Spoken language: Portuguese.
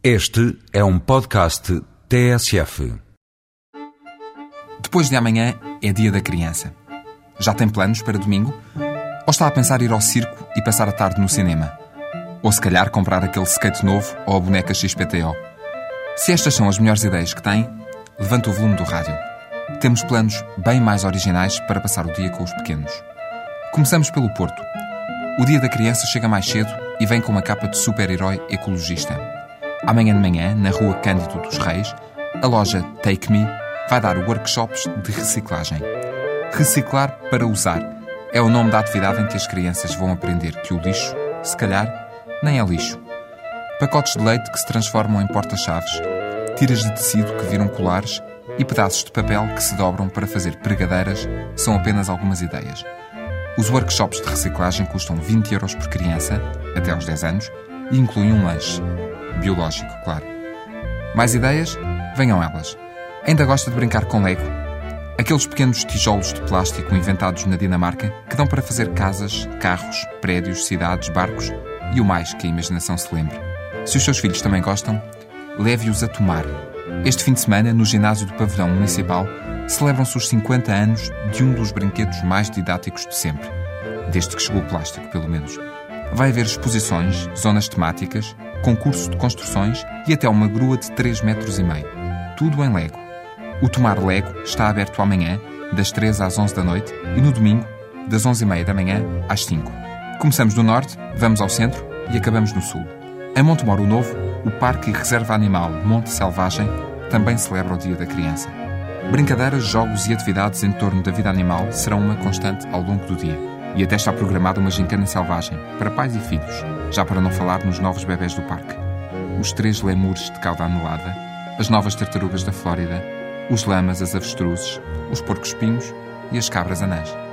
Este é um podcast TSF. Depois de amanhã é dia da criança. Já tem planos para domingo? Ou está a pensar ir ao circo e passar a tarde no cinema? Ou se calhar comprar aquele skate novo ou a boneca XPTO? Se estas são as melhores ideias que tem, levanta o volume do rádio. Temos planos bem mais originais para passar o dia com os pequenos. Começamos pelo Porto. O dia da criança chega mais cedo e vem com uma capa de super-herói ecologista. Amanhã de manhã, na rua Cândido dos Reis, a loja Take Me vai dar workshops de reciclagem. Reciclar para usar é o nome da atividade em que as crianças vão aprender que o lixo, se calhar, nem é lixo. Pacotes de leite que se transformam em porta-chaves, tiras de tecido que viram colares e pedaços de papel que se dobram para fazer pregadeiras são apenas algumas ideias. Os workshops de reciclagem custam 20 euros por criança, até aos 10 anos, e incluem um lanche. Biológico, claro. Mais ideias? Venham elas. Ainda gosta de brincar com Lego? Aqueles pequenos tijolos de plástico inventados na Dinamarca que dão para fazer casas, carros, prédios, cidades, barcos e o mais que a imaginação se lembre. Se os seus filhos também gostam, leve-os a tomar. Este fim de semana, no ginásio do Pavilhão Municipal, celebram-se os 50 anos de um dos brinquedos mais didáticos de sempre. Desde que chegou o plástico, pelo menos. Vai haver exposições, zonas temáticas, concurso de construções e até uma grua de 3 metros e meio. Tudo em Lego. O Tomar Lego está aberto amanhã, das 3 às 11 da noite, e no domingo, das 11 e meia da manhã às 5. Começamos no norte, vamos ao centro e acabamos no sul. Em Montemoro Novo, o Parque e Reserva Animal Monte Selvagem também celebra o Dia da Criança. Brincadeiras, jogos e atividades em torno da vida animal serão uma constante ao longo do dia. E até está programada uma gincana selvagem, para pais e filhos, já para não falar nos novos bebés do parque. Os três lemures de cauda anelada, as novas tartarugas da Flórida, os lamas, as avestruzes, os porcos-espinhos e as cabras anãs.